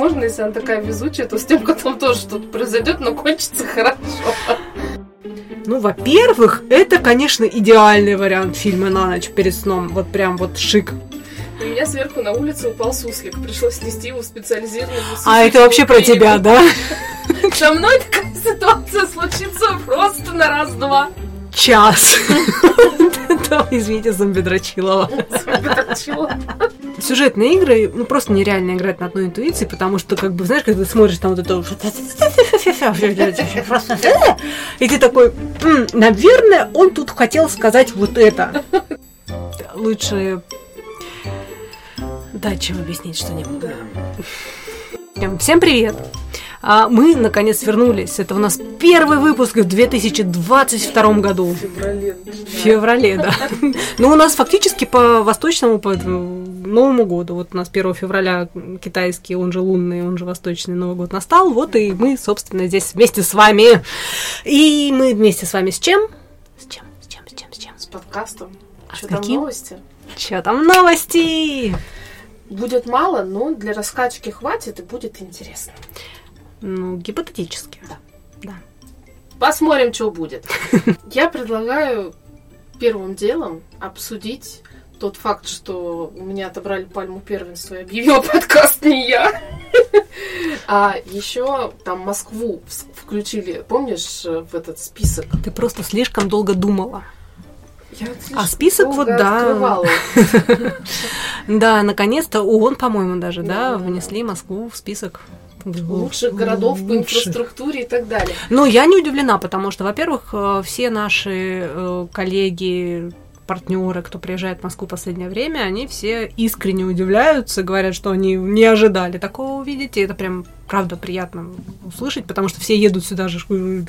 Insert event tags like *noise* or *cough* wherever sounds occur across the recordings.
возможно, если она такая везучая, то с тем котом тоже что-то произойдет, но кончится хорошо. Ну, во-первых, это, конечно, идеальный вариант фильма на ночь перед сном. Вот прям вот шик. У меня сверху на улице упал суслик. Пришлось нести его в специализированную А это вообще про тебя, да? Со мной такая ситуация случится просто на раз-два. Час. *laughs* Извините, зомби Дрочилова. Сюжетные игры, ну, просто нереально играть на одной интуиции, потому что, как бы, знаешь, когда ты смотришь там вот это... И ты такой, наверное, он тут хотел сказать вот это. Лучше да, чем объяснить, что не буду. Всем привет! А мы, наконец, вернулись. Это у нас первый выпуск в 2022 году. В феврале. В феврале, да. Ну, у нас фактически по восточному, по Новому году. Вот у нас 1 февраля китайский, он же лунный, он же восточный Новый год настал. Вот и мы, собственно, здесь вместе с вами. И мы вместе с вами с чем? С чем? С чем? С чем? С чем? С подкастом. А Что там новости? Что там новости? Будет мало, но для раскачки хватит и будет интересно. Ну, гипотетически. Да. Да. Посмотрим, что будет. *laughs* Я предлагаю первым делом обсудить тот факт, что у меня отобрали пальму первенства и объявил *laughs* подкаст не я. А еще там Москву включили, помнишь, э, в этот список? Ты просто слишком долго думала. Я А список вот, да. *laughs* Да, наконец-то ООН, по-моему, даже, Да, да, да, внесли Москву в список Лучших городов по инфраструктуре и так далее. Ну, я не удивлена, потому что, во-первых, э, все наши э, коллеги, партнеры, кто приезжает в Москву в последнее время, они все искренне удивляются, говорят, что они не ожидали такого увидеть, и это прям правда приятно услышать, потому что все едут сюда же, э,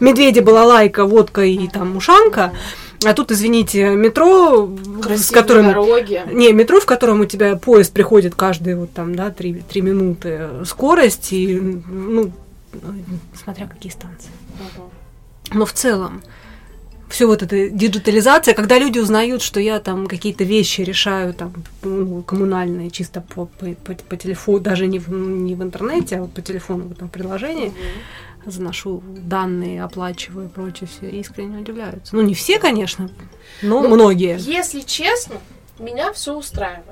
медведи, балалайка, водка и там ушанка, а тут, извините, метро, с Красивые которым дороги. Не, метро, в котором у тебя поезд приходит каждые вот там, да, три, три минуты, скорость и, ну, смотря какие станции. Но в целом, все вот эта диджитализация, когда люди узнают, что я там какие-то вещи решаю там ну, коммунальные чисто по, по, по- по телефону, даже не в, не в интернете, а вот по телефону в этом приложении, заношу данные, оплачиваю и прочее, все искренне удивляются. Ну, не все, конечно, но Ну, многие. Если честно, меня все устраивает.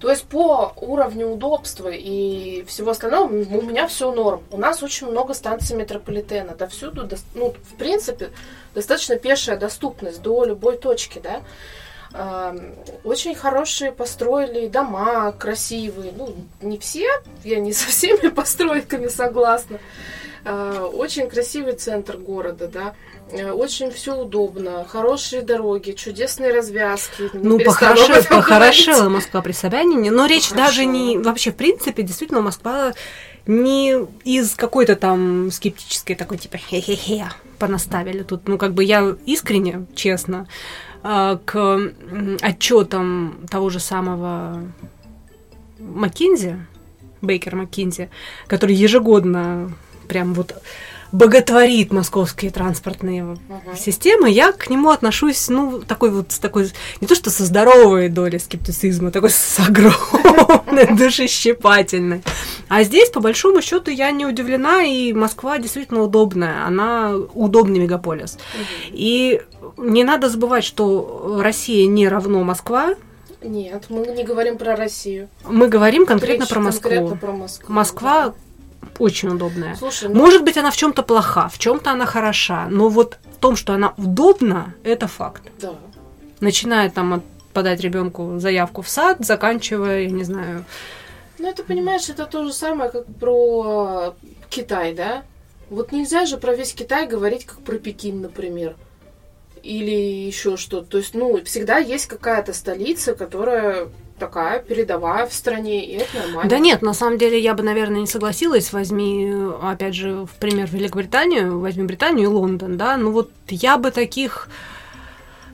То есть по уровню удобства и всего остального у меня все норм. У нас очень много станций метрополитена. Да всюду, ну, в принципе, достаточно пешая доступность до любой точки, да. Ам, Очень хорошие построили дома, красивые. Ну, не все, я не *laughs* со всеми постройками согласна. А, Очень красивый центр города, да. Э, Очень все удобно, хорошие дороги, чудесные развязки. Ну, об похорошела. Москва при Собянине, но речь даже не... Вообще, в принципе, действительно, Москва не из какой-то там скептической такой, типа, хе-хе-хе, понаставили тут. Ну, как бы я искренне, честно, а, к отчетам того же самого Маккинзи, Бейкер Маккинзи, который ежегодно прям вот боготворит московские транспортные Мгм. системы, я к нему отношусь, ну, такой вот, с такой, не то что со здоровой долей скептицизма, такой с *laughs* огромной, душещипательной. А здесь, по большому счету, я не удивлена, и Москва действительно удобная, она удобный мегаполис. И не надо забывать, что Россия не равно Москва, Нет, мы не говорим про Россию. мы говорим конкретно Речь про Москву. Конкретно про Москву. Москва очень удобная. Слушай, ну, Может быть, она в чем-то плоха, в чем-то она хороша, но вот в том, что она удобна, это факт. да. Начиная там от подать ребенку заявку в сад, заканчивая, я не знаю, Ну, это, понимаешь, это то же самое, как про э, Китай, да? Вот нельзя же про весь Китай говорить, как про Пекин, например. Или еще что-то. То есть, ну, всегда есть какая-то столица, которая такая передовая в стране, и это нормально. Да нет, на самом деле я бы, наверное, не согласилась. Возьми, э, опять же, в пример Великобританию, возьми Британию и Лондон, да. Ну вот я бы таких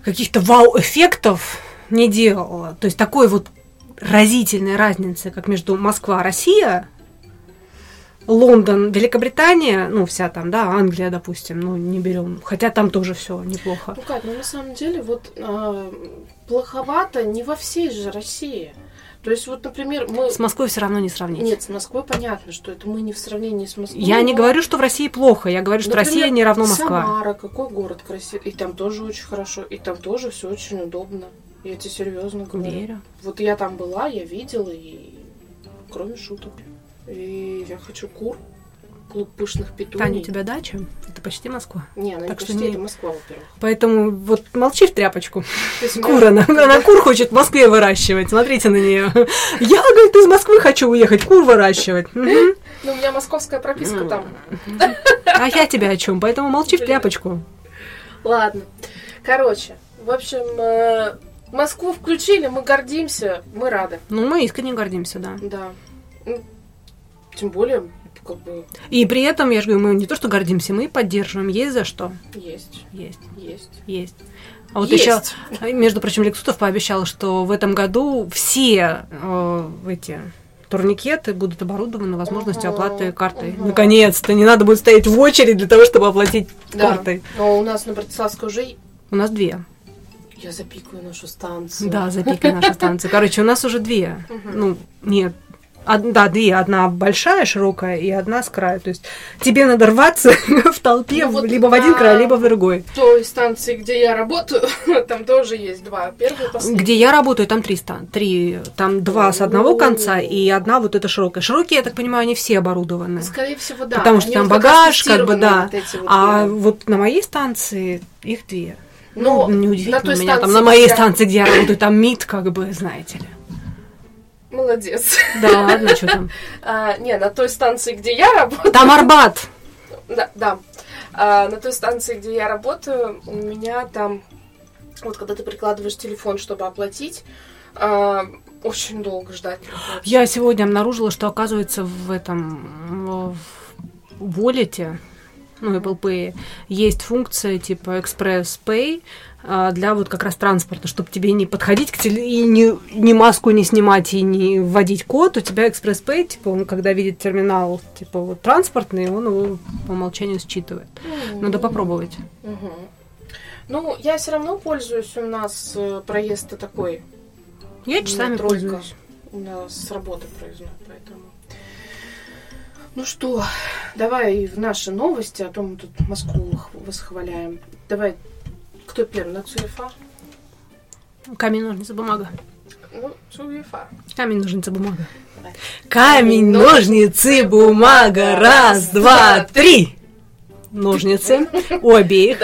каких-то вау-эффектов не делала. То есть такой вот разительной разницы, как между Москва Россия, Лондон, Великобритания, ну, вся там, да, Англия, допустим, ну, не берем. Хотя там тоже все неплохо. Ну как, ну на самом деле, вот а, плоховато не во всей же России. То есть, вот, например, мы... С Москвой все равно не сравнить. Нет, с Москвой понятно, что это мы не в сравнении с Москвой. Я не но- говорю, что в России плохо, я говорю, что Например, Россия не равно Москва. Самара, какой город красивый. И там тоже очень хорошо, и там тоже все очень удобно. Я тебе серьезно говорю. Верю. Вот я там была, я видела, и кроме шуток. И я хочу кур, клуб пышных петуний. Таня, у тебя дача? Это почти Москва. Не, она Так не почти, не- это Москва, во-первых. Поэтому вот молчи в тряпочку. То есть у меня- Кур она, она кур хочет в Москве выращивать. Смотрите на нее. Я, говорит, из Москвы хочу уехать, кур выращивать. Ну, у меня московская прописка там. А я тебя о чем? Поэтому молчи в тряпочку. Ладно. Короче, в общем, э, Москву включили, мы гордимся, мы рады. Ну, мы искренне гордимся, да. Да. Ну, Тем более, как бы, И при этом, я же говорю, мы не то что гордимся, мы и поддерживаем. Есть за что? есть, Есть, есть. есть. А вот Есть. еще, между прочим, Лексутов пообещал, что в этом году все э, эти турникеты будут оборудованы возможностью Ага, оплаты картой. ага. Наконец-то, не надо будет стоять в очередь для того, чтобы оплатить Да. картой. Но у нас на Братиславской уже... У нас две. Я запикаю нашу станцию. Да, запикай наша станция. Короче, у нас уже две. Ну, нет. од- да, две. Одна большая, широкая, и одна с краю. То есть тебе надо рваться *laughs* в толпе Ну вот либо в один край, либо в другой. той станции, где я работаю, *laughs* там тоже есть два. Первый последний. Где я работаю, там три стан. Три. Там два с одного конца и одна вот эта широкая. Широкие, я так понимаю, они все оборудованы. Скорее всего, да. Потому что там багаж, как бы, да. А вот на моей станции их две. Но ну, неудивительно на той меня. Там станции, на моей где- станции, где я работаю, там МИД, как бы, знаете ли. Молодец. Да ладно, что там. *laughs* А, не, на той станции, где я работаю... Там Арбат. Да, да. А, на той станции, где я работаю, у меня там... Вот когда ты прикладываешь телефон, чтобы оплатить, а, очень долго ждать приходится. Я сегодня обнаружила, что оказывается в этом в Wallet, ну, Apple Pay, есть функция типа Express Pay а, для вот как раз транспорта, чтобы тебе не подходить к теле и не, ни маску не снимать и не вводить код, у тебя Express Pay, типа, он когда видит терминал, типа, вот транспортный, он его по умолчанию считывает. Надо попробовать. Ну, я все равно пользуюсь. У нас э, проезд такой. Я часами тройка. пользуюсь. Нас с работы проездной, поэтому. Ну что, давай в наши новости, а то мы тут Москву восхваляем. Давай, кто первый? На Цуефа? Камень, ножницы, бумага. Ну, Цуефа. Камень, ножницы, бумага. Давай. Камень, ножницы, бумага. Раз, два, три. Ножницы у обеих.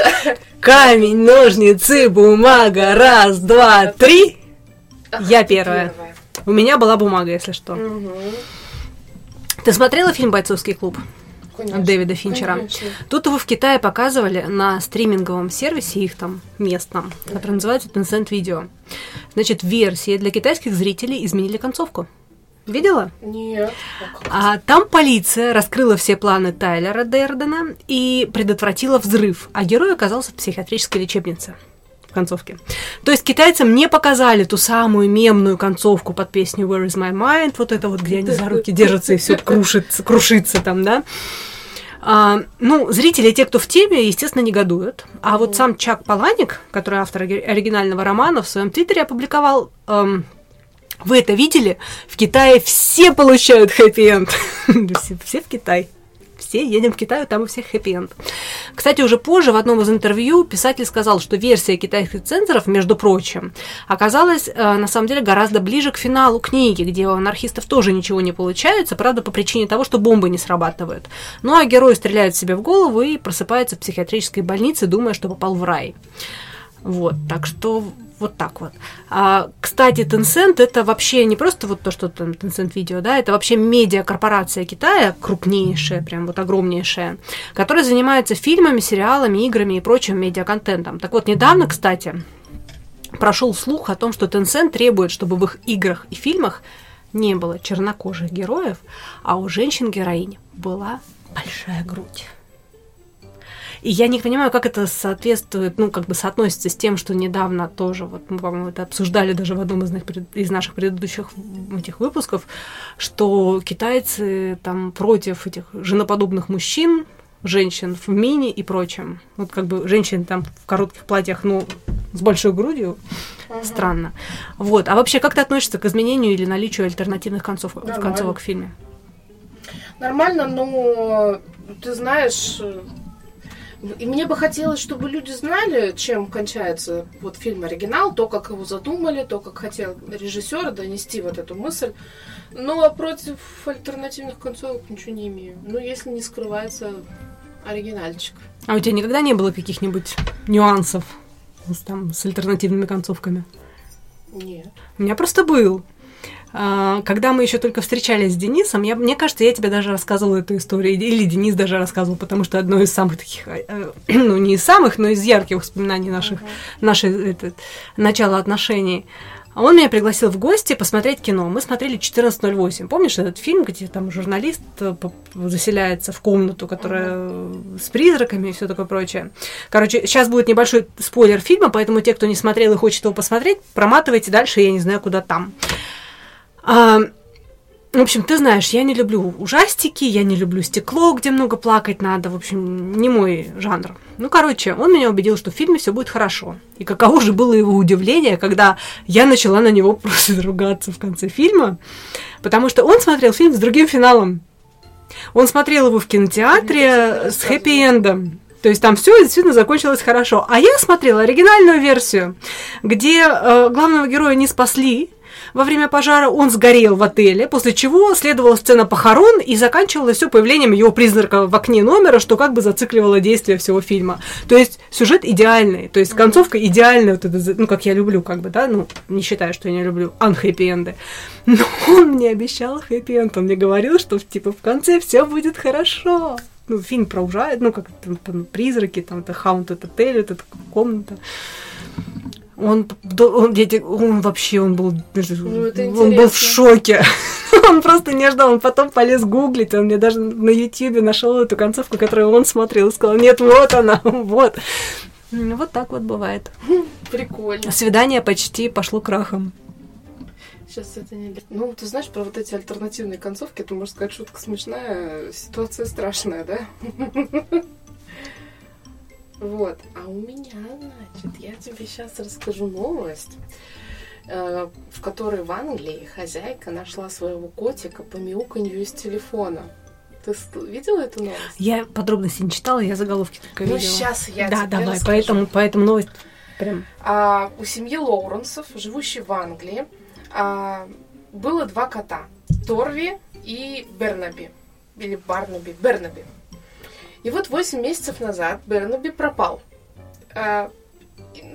Камень, ножницы, бумага. Раз, два, три. Я первая. У меня была бумага, если что. Мгм. Ты смотрела фильм «Бойцовский клуб» Конечно. от Дэвида Финчера? Конечно. Тут его в Китае показывали на стриминговом сервисе их там местном, который называется Tencent Video. Значит, версии для китайских зрителей изменили концовку. Видела? Нет. А там полиция раскрыла все планы Тайлера Дердена и предотвратила взрыв, а герой оказался в психиатрической лечебнице в концовке. То есть китайцам не показали ту самую мемную концовку под песню Where is my mind, вот это вот, где они за руки держатся и все крушится, крушится там, да. А, ну, зрители, те, кто в теме, естественно, негодуют. А вот сам Чак Паланик, который автор ори- оригинального романа, в своем твиттере опубликовал эм, вы это видели? В Китае все получают хэппи-энд. *laughs* все, все в Китай. Все едем в Китай, там у всех хэппи-энд. Кстати, уже позже в одном из интервью писатель сказал, что версия китайских цензоров, между прочим, оказалась э, на самом деле гораздо ближе к финалу книги, где у анархистов тоже ничего не получается, правда, по причине того, что бомбы не срабатывают. Ну а герой стреляет себе в голову и просыпается в психиатрической больнице, думая, что попал в рай. Вот, так что вот так вот. А, кстати, Tencent это вообще не просто вот то, что там Tencent видео, да, это вообще медиакорпорация Китая, крупнейшая, прям вот огромнейшая, которая занимается фильмами, сериалами, играми и прочим медиаконтентом. Так вот, недавно, кстати, прошел слух о том, что Tencent требует, чтобы в их играх и фильмах не было чернокожих героев, а у женщин-героинь была большая грудь. И я не понимаю, как это соответствует, ну, как бы соотносится с тем, что недавно тоже, вот мы, по-моему, это обсуждали даже в одном из, из наших предыдущих этих выпусков, что китайцы там против этих женоподобных мужчин, женщин в мини и прочем. Вот как бы женщин там в коротких платьях, ну, с большой грудью, угу. странно. Вот. А вообще, как ты относишься к изменению или наличию альтернативных концов, концовок в фильме? Нормально, но ты знаешь, и мне бы хотелось, чтобы люди знали, чем кончается вот фильм оригинал, то, как его задумали, то, как хотел режиссер донести вот эту мысль. Но против альтернативных концовок ничего не имею. Ну, если не скрывается оригинальчик. А у тебя никогда не было каких-нибудь нюансов с, там, с альтернативными концовками? Нет. У меня просто был. А, когда мы еще только встречались с Денисом, я, мне кажется, я тебе даже рассказывала эту историю, или Денис даже рассказывал, потому что одно из самых таких, э, э, *clears throat* ну не из самых, но из ярких воспоминаний наших, uh-huh. наших это, начала отношений. Он меня пригласил в гости посмотреть кино. Мы смотрели 14.08. Помнишь этот фильм, где там журналист э, заселяется в комнату, которая с призраками и все такое прочее. Короче, сейчас будет небольшой спойлер фильма, поэтому те, кто не смотрел и хочет его посмотреть, проматывайте дальше, я не знаю, куда там. А, в общем, ты знаешь, я не люблю ужастики, я не люблю стекло, где много плакать надо. В общем, не мой жанр. Ну, короче, он меня убедил, что в фильме все будет хорошо. И каково же было его удивление, когда я начала на него *laughs* просто ругаться в конце фильма, потому что он смотрел фильм с другим финалом. Он смотрел его в кинотеатре с хэппи-эндом. То есть там все действительно закончилось хорошо. А я смотрела оригинальную версию, где э, главного героя не спасли, во время пожара, он сгорел в отеле, после чего следовала сцена похорон и заканчивалось все появлением его призрака в окне номера, что как бы зацикливало действие всего фильма. То есть сюжет идеальный, то есть концовка идеальная, вот это, ну, как я люблю, как бы, да, ну, не считаю, что я не люблю анхэппи-энды. *laughs* Но он мне обещал хэппи-энд, он мне говорил, что, типа, в конце все будет хорошо ну, фильм про ужас, ну, как там, призраки, там, это хаунт, это отель, это комната. Он, он, дети, он вообще, он был, ну, он был в шоке. *laughs* он просто не ждал, он потом полез гуглить, он мне даже на ютьюбе нашел эту концовку, которую он смотрел, и сказал, нет, вот она, *laughs* вот. Вот так вот бывает. *laughs* Прикольно. Свидание почти пошло крахом. Сейчас это не... Ну, ты знаешь, про вот эти альтернативные концовки, это, можно сказать, шутка смешная, ситуация страшная, да? Вот. А у меня, значит, я тебе сейчас расскажу новость, э, в которой в Англии хозяйка нашла своего котика по мяуканью из телефона. Ты видела эту новость? Я подробности не читала, я заголовки только ну, видела. Ну, сейчас я Да, тебе давай, расскажу. поэтому, поэтому новость прям... А, у семьи Лоуренсов, живущей в Англии, а, было два кота. Торви и Бернаби. Или Барнаби. Бернаби. И вот 8 месяцев назад Бернаби пропал. А,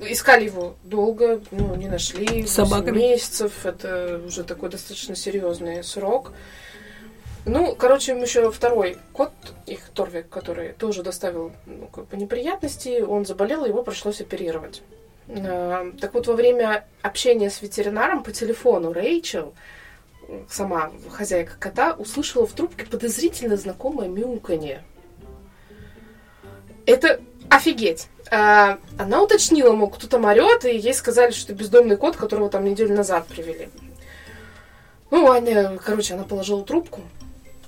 искали его долго, ну, не нашли. Собаками. месяцев, это уже такой достаточно серьезный срок. Ну, короче, еще второй кот, их Торвик, который тоже доставил ну, как бы неприятности, он заболел, его пришлось оперировать. А, так вот, во время общения с ветеринаром по телефону Рэйчел, сама хозяйка кота, услышала в трубке подозрительно знакомое мяуканье. Это офигеть. А, она уточнила, мол, кто там орет, и ей сказали, что это бездомный кот, которого там неделю назад привели. Ну, Аня, короче, она положила трубку.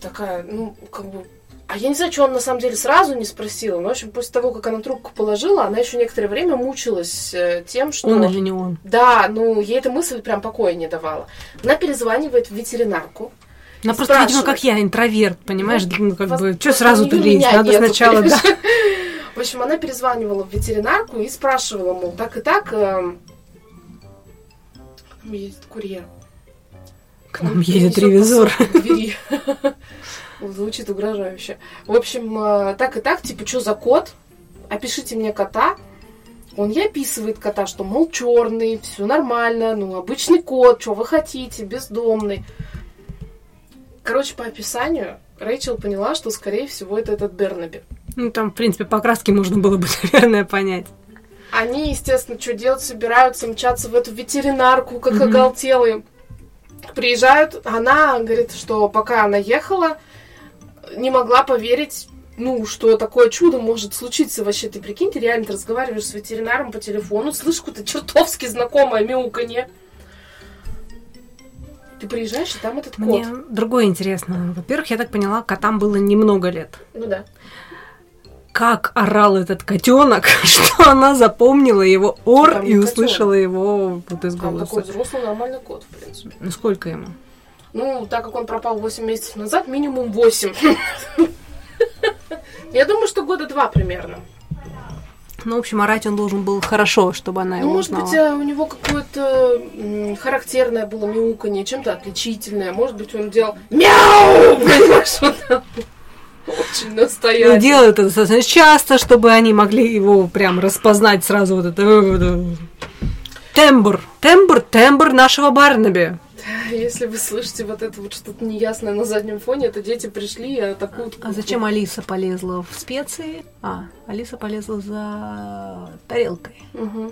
Такая, ну, как бы... А я не знаю, что он на самом деле сразу не спросила. Но, в общем, после того, как она трубку положила, она еще некоторое время мучилась э, тем, что... Он или не он? Да, ну, ей эта мысль прям покоя не давала. Она перезванивает в ветеринарку. Она просто, видимо, как я, интроверт, понимаешь? Ну, ну как вас, бы, что сразу ты лезть? Надо сначала, да. В общем, она перезванивала в ветеринарку и спрашивала, мол, так и так, э, к нам едет курьер. К нам едет ревизор. *laughs* Звучит угрожающе. В общем, э, так и так, типа, что за кот? Опишите мне кота. Он ей описывает кота, что, мол, черный, все нормально, ну, обычный кот, что вы хотите, бездомный. Короче, по описанию Рэйчел поняла, что, скорее всего, это этот Бернаби. Ну, там, в принципе, по окраске можно было бы, *laughs* наверное, понять. Они, естественно, что делать, собираются мчаться в эту ветеринарку, как mm-hmm. оголтелые. Приезжают, она говорит, что пока она ехала, не могла поверить ну, что такое чудо может случиться вообще. Ты прикинь, ты реально ты разговариваешь с ветеринаром по телефону, слышишь какое-то чертовски знакомое мяуканье. Ты приезжаешь, и там этот кот. Мне другое интересно. Во-первых, я так поняла, котам было немного лет. Ну да. Как орал этот котенок, *laughs* что она запомнила его ор Там и услышала его вот из Там такой голоса. взрослый нормальный кот, в принципе. Ну сколько ему? Ну, так как он пропал 8 месяцев назад, минимум 8. *laughs* Я думаю, что года два примерно. Ну, в общем, орать он должен был хорошо, чтобы она Ну, его может узнала. быть, э, у него какое-то характерное было мяуканье, чем-то отличительное. Может быть, он делал мяу! *laughs* Понимаешь, вот. Очень И настоятельно. делают это достаточно часто, чтобы они могли его прям распознать сразу вот это. вот это. Тембр, тембр, тембр нашего Барнаби. Если вы слышите вот это вот что-то неясное на заднем фоне, это дети пришли и атакуют А зачем Алиса полезла в специи? А, Алиса полезла за тарелкой. Мгм.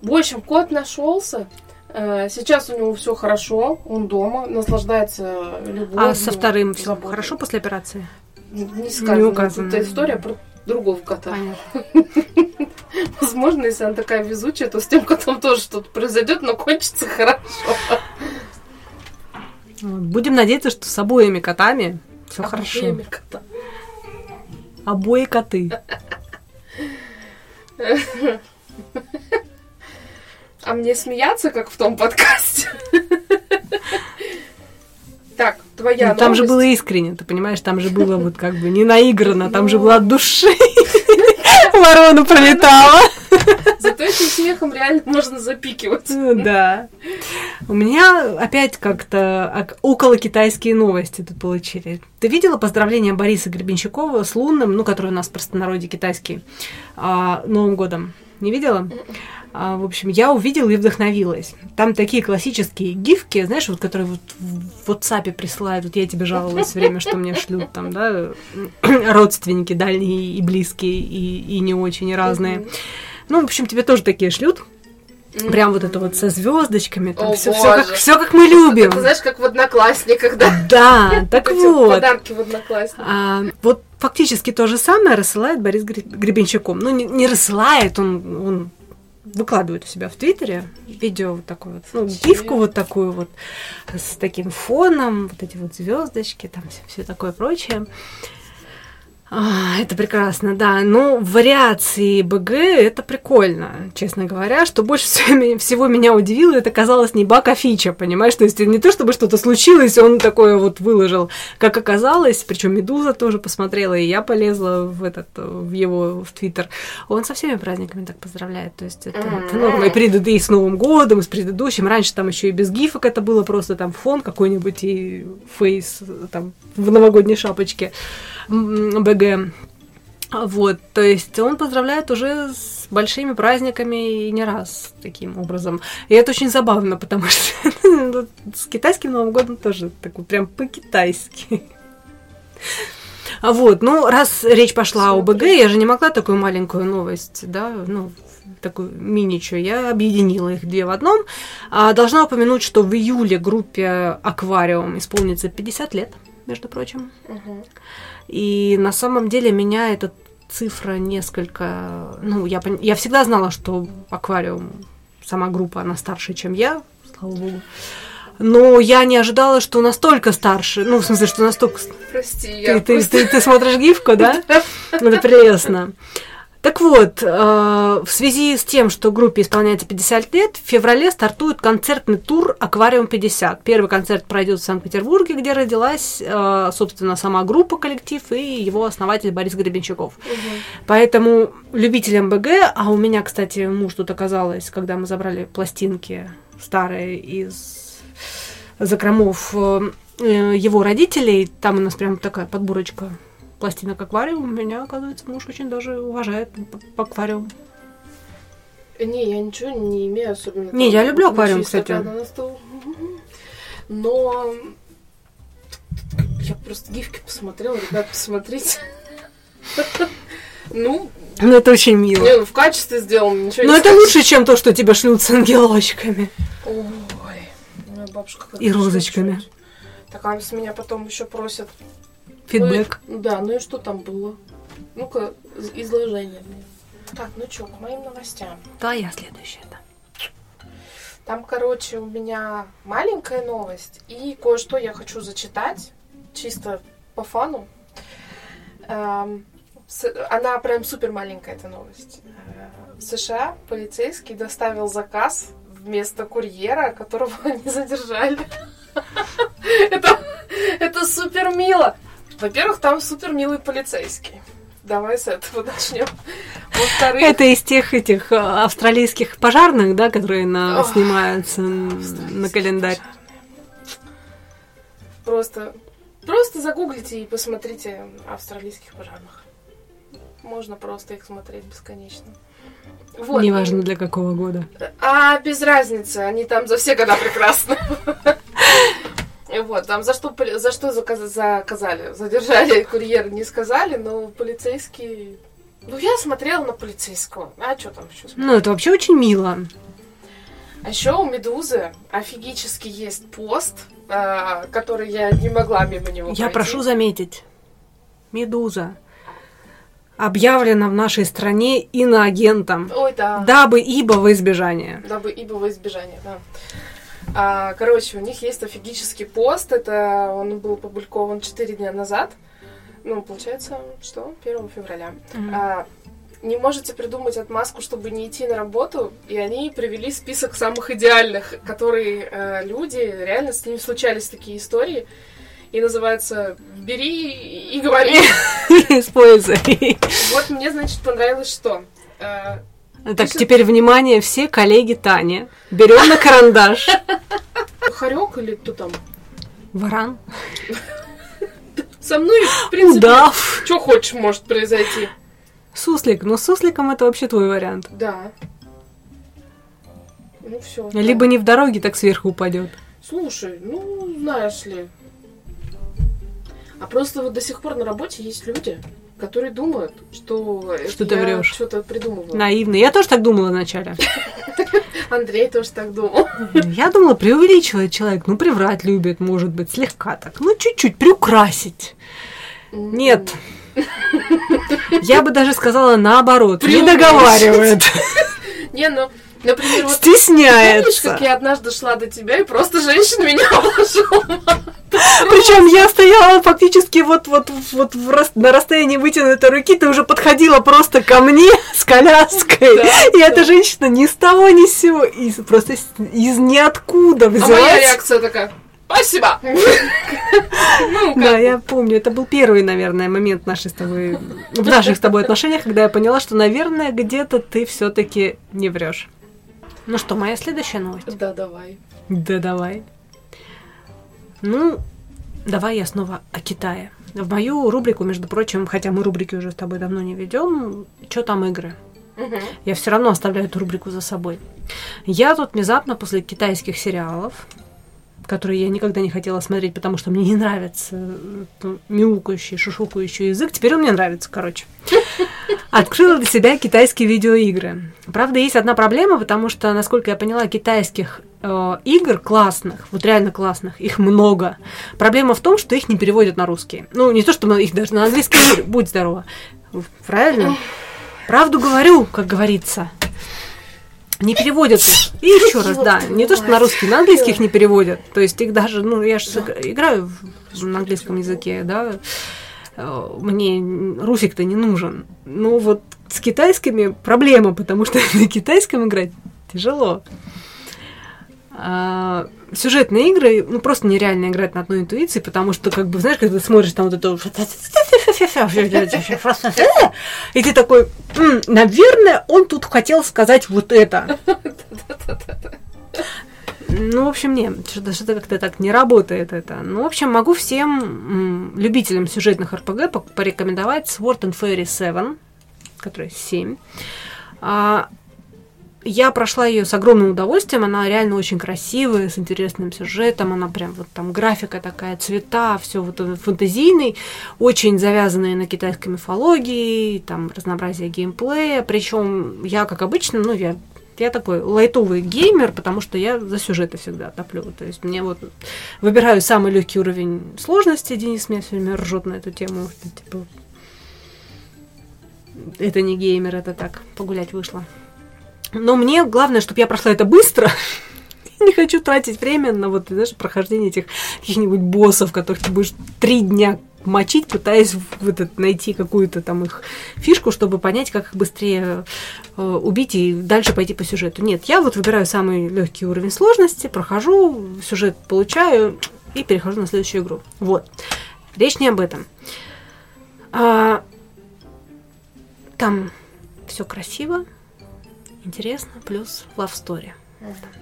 В общем, кот нашелся. Э, Сейчас у него все хорошо, он дома, наслаждается любовью. А со вторым все хорошо после операции? Не сказано. указано. Это история про другого кота. Понятно. *laughs* Возможно, если она такая везучая, то с тем котом тоже что-то произойдет, но кончится хорошо. Будем надеяться, что с обоими котами все хорошо. Обоими кота. Обои коты. *laughs* А мне смеяться, как в том подкасте? *laughs* Так, твоя Ну, там же было искренне, ты понимаешь, там же было вот как бы не наиграно, там же было от души. *laughs* Ворона пролетала. *laughs* Зато этим смехом реально можно запикивать. Ну Да. У меня опять как-то ок- около китайские новости тут получили. Ты видела поздравления Бориса Гребенщикова с лунным, ну, который у нас в простонародье китайский, а, Новым годом? Не видела? А, в общем, я увидела и вдохновилась. Там такие классические гифки, знаешь, вот которые вот в WhatsApp присылают. Вот я тебе жаловалась все время, что мне шлют там, да, *clears throat* родственники дальние и близкие, и, и не очень, и разные. Ну, в общем, тебе тоже такие шлют. Прям вот это вот со звездочками, там О, все, как, все как мы любим. Это знаешь, как в одноклассниках, да? Да, *laughs* так вот. Подарки в одноклассниках. А, вот фактически то же самое рассылает Борис Гре- Гребенщиком. Ну, не, не рассылает, он, он выкладывает у себя в Твиттере видео вот такое вот, ну, гифку вот такую вот с таким фоном, вот эти вот звездочки, там все, такое прочее. А, это прекрасно, да. Ну, вариации БГ это прикольно, честно говоря. Что больше всего, *laughs* ме- всего меня удивило, это казалось не баг, а фича, понимаешь? То есть не то, чтобы что-то случилось, он такое вот выложил. Как оказалось, причем Медуза тоже посмотрела, и я полезла в этот, в его, в Твиттер. Он со всеми праздниками так поздравляет. То есть это, это норма. И, предыд- и с Новым годом, и с предыдущим. Раньше там еще и без гифок это было просто там фон какой-нибудь и фейс там в новогодней шапочке. БГ. Вот, то есть он поздравляет уже с большими праздниками и не раз таким образом. И это очень забавно, потому что *laughs* с китайским Новым годом тоже такой прям по-китайски. А вот, ну, раз речь пошла о БГ, я же не могла такую маленькую новость, да, ну, такую мини-чу, я объединила их две в одном. А, должна упомянуть, что в июле группе «Аквариум» исполнится 50 лет, между прочим. Мгм. И на самом деле меня эта цифра несколько... Ну, я, пон- я всегда знала, что аквариум, сама группа, она старше, чем я, слава богу. Но я не ожидала, что настолько старше. Ну, в смысле, что настолько... Прости, Ты, я ты, просто- ты- ты смотришь гифку, да? *laughs* Это прелестно. Так вот, э, в связи с тем, что группе исполняется 50 лет, в феврале стартует концертный тур «Аквариум 50». Первый концерт пройдет в Санкт-Петербурге, где родилась, э, собственно, сама группа, коллектив и его основатель Борис Гребенщиков. Мгм. Поэтому любителям БГ, а у меня, кстати, муж тут оказалось, когда мы забрали пластинки старые из закромов э, э, его родителей, там у нас прям такая подборочка пластинок аквариум, меня, оказывается, муж очень даже уважает п- п- аквариум. Не, я ничего не имею особенно. Не, я люблю аквариум, кстати. на стол. Но я просто гифки посмотрела, ребят, посмотрите. Ну, Ну, это очень мило. не, ну, в качестве сделано, ничего Но не это лучше, чем то, что тебя шлют с ангелочками. Ой, моя бабушка И розочками. Так, а с меня потом еще просят Фидбэк. Ну, и- да, ну и что там было? Ну-ка, из- изложение. Так, ну что, к моим новостям. Да, я следующая, да. Там, короче, у меня маленькая новость, и кое-что я хочу зачитать, чисто по фану. Эм, Она прям супер маленькая, эта новость. Э, В США полицейский доставил заказ вместо курьера, которого *laughs* они задержали. *laughs* Это, это супер мило. Во-первых, там супер милый полицейский. Давай с этого *laughs* начнем. Во-вторых, Это из тех этих э, австралийских пожарных, да, которые на, Ох, снимаются на календарь. Просто, просто загуглите и посмотрите австралийских пожарных. Можно просто их смотреть бесконечно. Вот. Неважно для какого года. А без разницы, они там за все года прекрасны. *laughs* Вот, там за что, за что заказ- заказали, задержали *laughs* курьера, не сказали, но полицейский... Ну, я смотрела на полицейского. А что там еще Ну, это вообще очень мило. А еще у Медузы офигически есть пост, а, который я не могла мимо него Я пройти. прошу заметить, Медуза объявлена в нашей стране иноагентом, Ой, да. дабы ибо во избежание. Дабы ибо во избежание, да. А, короче, у них есть офигический пост. Это он был опубликован 4 дня назад. Ну, получается, что? 1 февраля. А, не можете придумать отмазку, чтобы не идти на работу, и они привели список самых идеальных, которые э, люди, реально с ними случались такие истории, и называется «Бери и говори». *laughs* С пользой. Вот мне, значит, понравилось что? Э, Так, теперь внимание, все коллеги Тани. Берем на карандаш. Хорек или кто там? Варан. Со мной, в принципе, Удав. что хочешь может произойти. Суслик. Ну, с сусликом это вообще твой вариант. Да. Ну все. Либо не в дороге, так сверху упадет. Слушай, ну, знаешь ли. А просто вот до сих пор на работе есть люди, которые думают, что, Что ты врешь. что-то придумываю. Наивно. Я тоже так думала вначале. *laughs* Андрей тоже так думал. Я думала, преувеличивает человек. Ну, приврать любит, может быть, слегка так. Ну, чуть-чуть, приукрасить. Нет. Я бы даже сказала наоборот. Не договаривает. *laughs* Не, ну, например, вот Помнишь, Стесняется. как я однажды шла до тебя, и просто женщина меня *laughs* обложила? Причем я стояла фактически вот, вот, вот на расстоянии вытянутой руки, ты уже подходила просто ко мне с коляской. И эта женщина ни с того ни с сего, просто из, ниоткуда А моя взялась. реакция такая, спасибо. *laughs* Ну, Да, я помню, это был первый, наверное, момент нашей с тобой, в наших с тобой отношениях, когда я поняла, что, наверное, где-то ты все-таки не врешь. Ну что, моя следующая новость? Да, давай. Да давай. Ну, давай я снова о Китае. В мою рубрику, между прочим, хотя мы рубрики уже с тобой давно не ведем, что там игры? Мгм. Я все равно оставляю эту рубрику за собой. Я тут внезапно после китайских сериалов, которые я никогда не хотела смотреть, потому что мне не нравится э, мяукающий, шушукающий язык. Теперь он мне нравится, короче. *laughs* Открыла для себя китайские видеоигры. Правда, есть одна проблема, потому что, насколько я поняла, китайских э, игр классных, вот реально классных, их много. Проблема в том, что их не переводят на русский. Ну, не то, что их даже на английский, будь здорова. Правильно? Правду говорю, как говорится. Не переводят их. И еще раз, да. Не то, что на русский, на английский их не переводят. То есть их даже, ну, я же играю в- на английском языке, да. Э, Мне русик-то не нужен. Ну, вот с китайскими проблема, потому что *laughs* на китайском играть тяжело. А, сюжетные игры, ну, просто нереально играть на одной интуиции, потому что, как бы, знаешь, когда ты смотришь там вот это... *laughs* И ты такой, «М, наверное, он тут хотел сказать вот это. Ну, в общем, не, что-то, как-то так не работает это. Ну, в общем, могу всем любителям сюжетных РПГ по- порекомендовать Sword and Fairy 7, который 7. А, я прошла ее с огромным удовольствием, она реально очень красивая, с интересным сюжетом, она прям вот там графика такая, цвета, все вот э, фэнтезийный, очень завязанные на китайской мифологии, там разнообразие геймплея, причем я, как обычно, ну, я Я такой лайтовый геймер, потому что я за сюжеты всегда топлю. То есть мне вот выбираю самый легкий уровень сложности. Денис меня все время ржет на эту тему. Типа, это не геймер, это так, погулять вышло. Но мне главное, чтобы я прошла это быстро. *laughs* Не хочу тратить время на вот, знаешь, прохождение этих каких-нибудь боссов, которых ты будешь три дня мочить, пытаясь в этот, найти какую-то там их фишку, чтобы понять, как их быстрее э, убить и дальше пойти по сюжету. Нет, я вот выбираю самый легкий уровень сложности, прохожу, сюжет получаю и перехожу на следующую игру. Вот. Речь не об этом. А, там все красиво, интересно, плюс love story.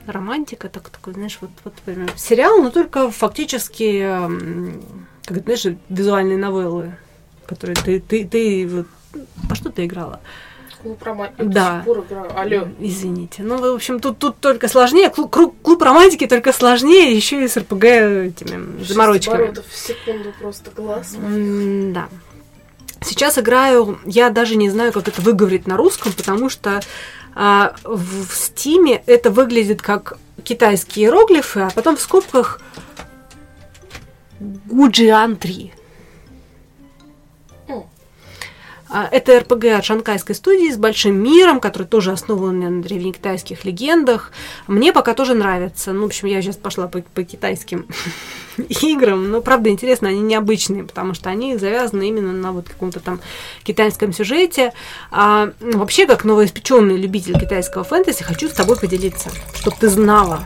Романтика, так, такой, знаешь, вот, вот например, сериал, но только фактически как знаешь, визуальные новеллы, которые ты, ты, ты вот, по что ты играла? Клуб романтики. Да. Алло. Извините. Ну, в общем, тут, тут только сложнее. Клуб, клуб романтики только сложнее, еще и с РПГ этими заморочками. в секунду просто глаз. М да. Сейчас играю, я даже не знаю, как это выговорить на русском, потому что а, в, Стиме это выглядит как китайские иероглифы, а потом в скобках Гуджиан 3. Это РПГ от шанхайской студии с большим миром, который тоже основан на древнекитайских легендах. Мне пока тоже нравится. Ну, в общем, я сейчас пошла по, по китайским *laughs* играм. Но, правда, интересно, они необычные, потому что они завязаны именно на вот каком-то там китайском сюжете. А, ну, вообще, как новоиспеченный любитель китайского фэнтези, хочу с тобой поделиться, чтобы ты знала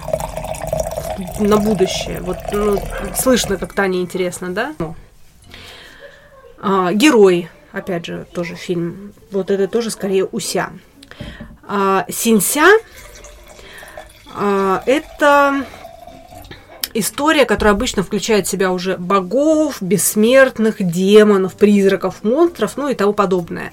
на будущее. Вот ну, слышно, как Таня интересно, да? А, герой, опять же, тоже фильм. Вот это тоже скорее Уся. А, Синся а, это история, которая обычно включает в себя уже богов, бессмертных, демонов, призраков, монстров, ну и тому подобное.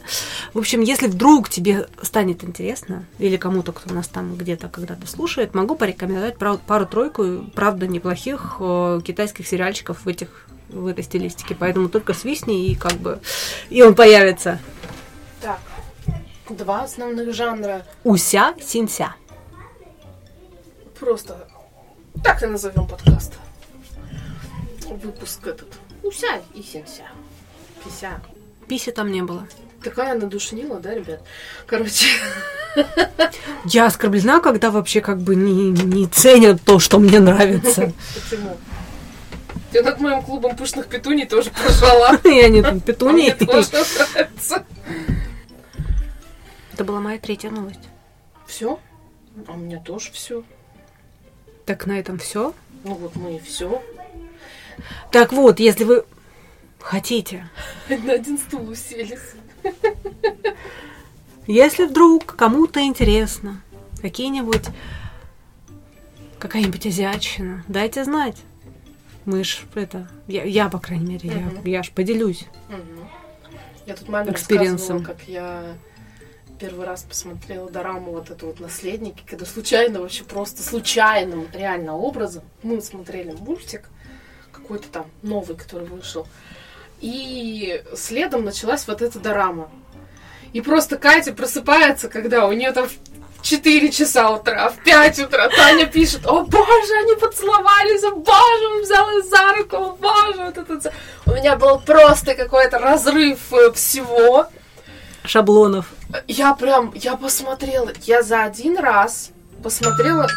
В общем, если вдруг тебе станет интересно, или кому-то, кто нас там где-то когда-то слушает, могу порекомендовать пару-тройку, правда, неплохих э, китайских сериальчиков в этих в этой стилистике. Поэтому только свистни и как бы и он появится. Так, два основных жанра. Уся, синся. Просто так и назовем подкаст. Выпуск этот. Уся и синся. Пися. Писи там не было. Такая надушнила, да, ребят? Короче. Я оскорблена, когда вообще как бы не, не ценят то, что мне нравится. Почему? Ты над моим клубом пышных петуний тоже прошла. *laughs* Я не там петуний. Мне тоже нравится. Это была моя третья новость. Все? А у меня тоже все. Так на этом все. Ну вот мы и все. Так вот, если вы хотите. *laughs* На один стул уселись. Если вдруг кому-то интересно, какие-нибудь какая-нибудь азиатчина, дайте знать. Мы ж это, я, я по крайней мере, uh-huh. я, я ж поделюсь. Uh-huh. Я тут маме рассказывала, как я первый раз посмотрела дораму вот эту вот «Наследники», когда случайно, вообще просто случайным реально образом мы смотрели мультик какой-то там новый, который вышел. И следом началась вот эта дорама. И просто Катя просыпается, когда у нее там 4 часа утра, в 5 утра Таня пишет, о боже, они поцеловались, о боже, он взял ее за руку, о боже, вот это. У меня был просто какой-то разрыв э, всего шаблонов. Я прям, я посмотрела, я за один раз посмотрела...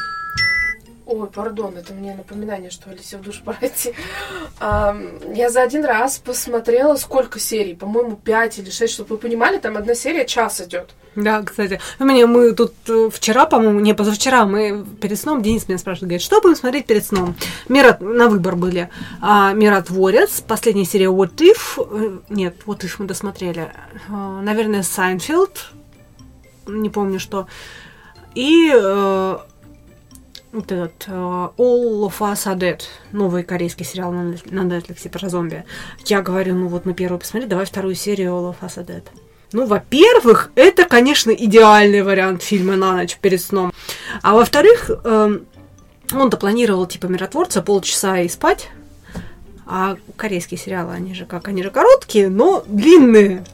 Ой, пардон, это мне напоминание, что Алисе в душ пора *laughs* я за один раз посмотрела сколько серий, по-моему, пять или шесть, чтобы вы понимали, там одна серия час идет. Да, кстати. Ну, мне мы тут э, вчера, по-моему, не позавчера, мы перед сном, Денис меня спрашивает, говорит, что будем смотреть перед сном? Мира на выбор были. А, Миротворец, последняя серия What If, э, нет, What If мы досмотрели. А, наверное, Seinfeld, не помню что. И э, вот этот uh, All of Us Are Dead, новый корейский сериал на, Netflix про зомби. Я говорю, ну вот мы первую посмотрели, давай вторую серию All of Us Are Dead. Ну, во-первых, это, конечно, идеальный вариант фильма на ночь перед сном. А во-вторых, э, он-то планировал, типа, миротворца полчаса и спать. А корейские сериалы, они же как? Они же короткие, но длинные.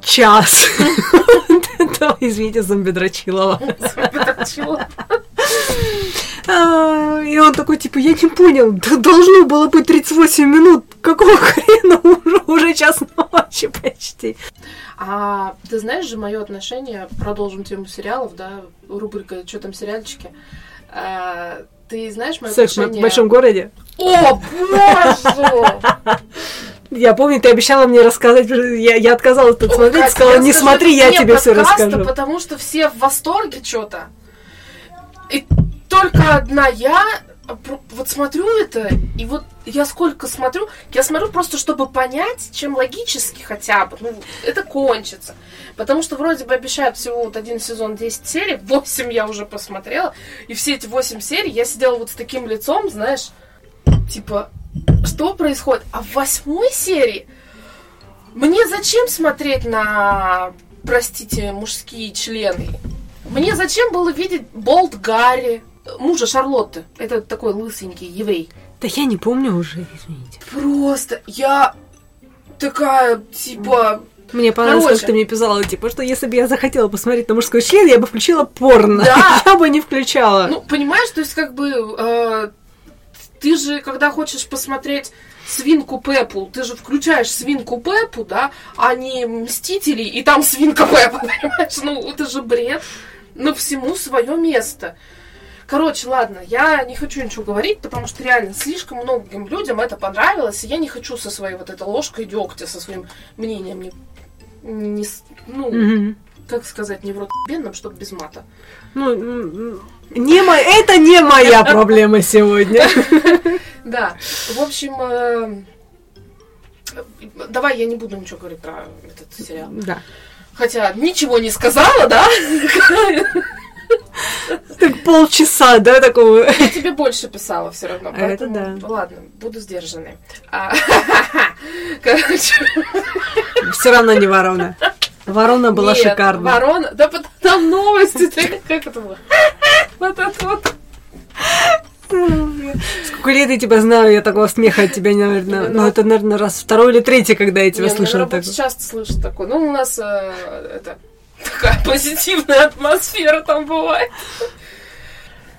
Час. *laughs* Извините, зомби Дрочилова. Дрочила. А, И он такой, типа, я не понял, должно было быть 38 минут. Какого хрена уже, уже час ночи почти? А ты знаешь же мое отношение, продолжим тему сериалов, да, рубрика «Что там сериальчики?» А, Ты знаешь мое Секс отношение... в большом городе. О, боже! Я помню, ты обещала мне рассказать, я, я отказалась тут смотреть, сказала, не смотри, я тебе все расскажу. потому что все в восторге что-то. И только одна я вот смотрю это, и вот я сколько смотрю, я смотрю просто, чтобы понять, чем логически хотя бы, ну, это кончится. Потому что вроде бы обещают всего вот один сезон 10 серий, *laughs* 8 я уже посмотрела, и все эти 8 серий я сидела вот с таким лицом, знаешь, типа, что происходит? А в восьмой серии мне зачем смотреть на, простите, мужские члены? Мне зачем было видеть Болт Гарри, мужа Шарлотты? Это такой лысенький еврей. Да я не помню уже, извините. Просто я такая, типа, Мне понравилось, Короче. как ты мне писала, типа, что если бы я захотела посмотреть на мужской член, я бы включила порно. Да. *laughs* Я бы не включала. ну, понимаешь, то есть как бы э, ты же, когда хочешь посмотреть свинку Пеппу, ты же включаешь свинку Пеппу, да, а не Мстители, и там свинка Пеппа, *laughs* понимаешь? Ну, это же бред. Но всему свое место. Короче, ладно, я не хочу ничего говорить, потому что реально слишком многим людям это понравилось, и я не хочу со своей вот этой ложкой дегтя, со своим мнением не, не ну, Мгм. как сказать, не в рот бедным, чтобы без мата. Ну, не мо- это не моя *laughs* проблема сегодня. *laughs* Да, в общем, э, давай я не буду ничего говорить про этот сериал. Да. Хотя ничего не сказала, да? Так полчаса, да, такого. Я тебе больше писала все равно. А это поэтому, да. Ладно, буду сдержанной. А, *laughs* Короче, Все равно не ворона. Ворона была нет, шикарна. Ворона, да там новости, как это было? *laughs* Вот это вот. Сколько лет я тебя знаю, я такого смеха от тебя, наверное. Ну, это, наверное, раз второй или третий, когда я тебя ну, слышала так. часто слышу такое. Ну, у нас э, это такая позитивная атмосфера там бывает.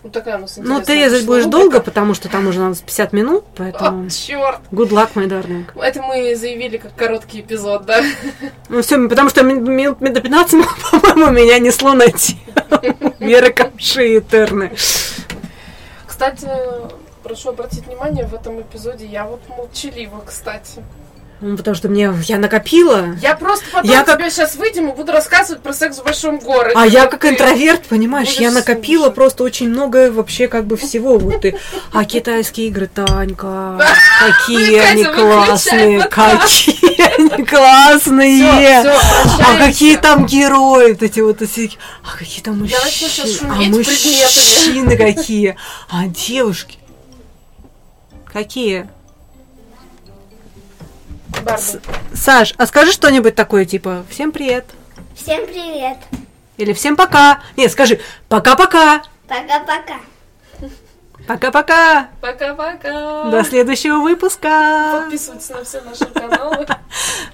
Ну, такая у нас Ну, ты резать будешь долго, потому что там уже нас 50 минут, поэтому... О, черт! Good luck, my darling. Это мы заявили как короткий эпизод, да? Ну, все, потому что ми- минут до 15, *laughs* по-моему, меня несло на тему. Вера Камши и Терны. Кстати, прошу обратить внимание, в этом эпизоде я вот молчалива, кстати. Ну, потому что мне... Я накопила. Я просто потом Я как- тебе сейчас выйдем и буду рассказывать про секс в большом городе. А я как ты- интроверт, понимаешь, я накопила слушать. просто очень много вообще как бы всего. Вот и, а *laughs* китайские игры, Танька, какие Катя, они классные, какие они классные. А какие там герои, вот эти вот эти, а какие там мужчины, а мужчины какие, а девушки какие. Барби. Саш, а скажи что-нибудь такое, типа, всем привет. Всем привет. Или всем пока. Нет, скажи, пока-пока. Пока-пока. Пока-пока. Пока-пока. До следующего выпуска. Подписывайтесь на все наши каналы. *laughs*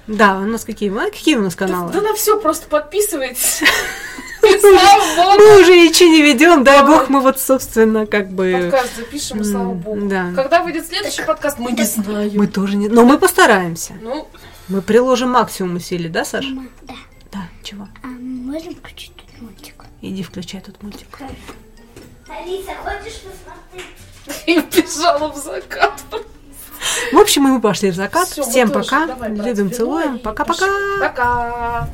Да, у нас какие? Какие у нас каналы? Да на все просто подписывайтесь. *laughs* И слава богу. Мы уже ничего не ведем, дай бог, мы вот, собственно, как бы... Подкаст запишем, слава богу. да. Когда выйдет следующий подкаст, мы не знаем. Мы тоже не... Но мы постараемся. Ну, Мы приложим максимум усилий, да, Саш? Мама, да. Да, чего? А мы можем включить тут мультик? Иди включай тут мультик. Алиса, хочешь посмотреть? *laughs* И убежала в закат. В общем, мы пошли в закат. Всё, Всем пока. Давай, Любим, брать, целуем. Пока-пока. -пока. пока.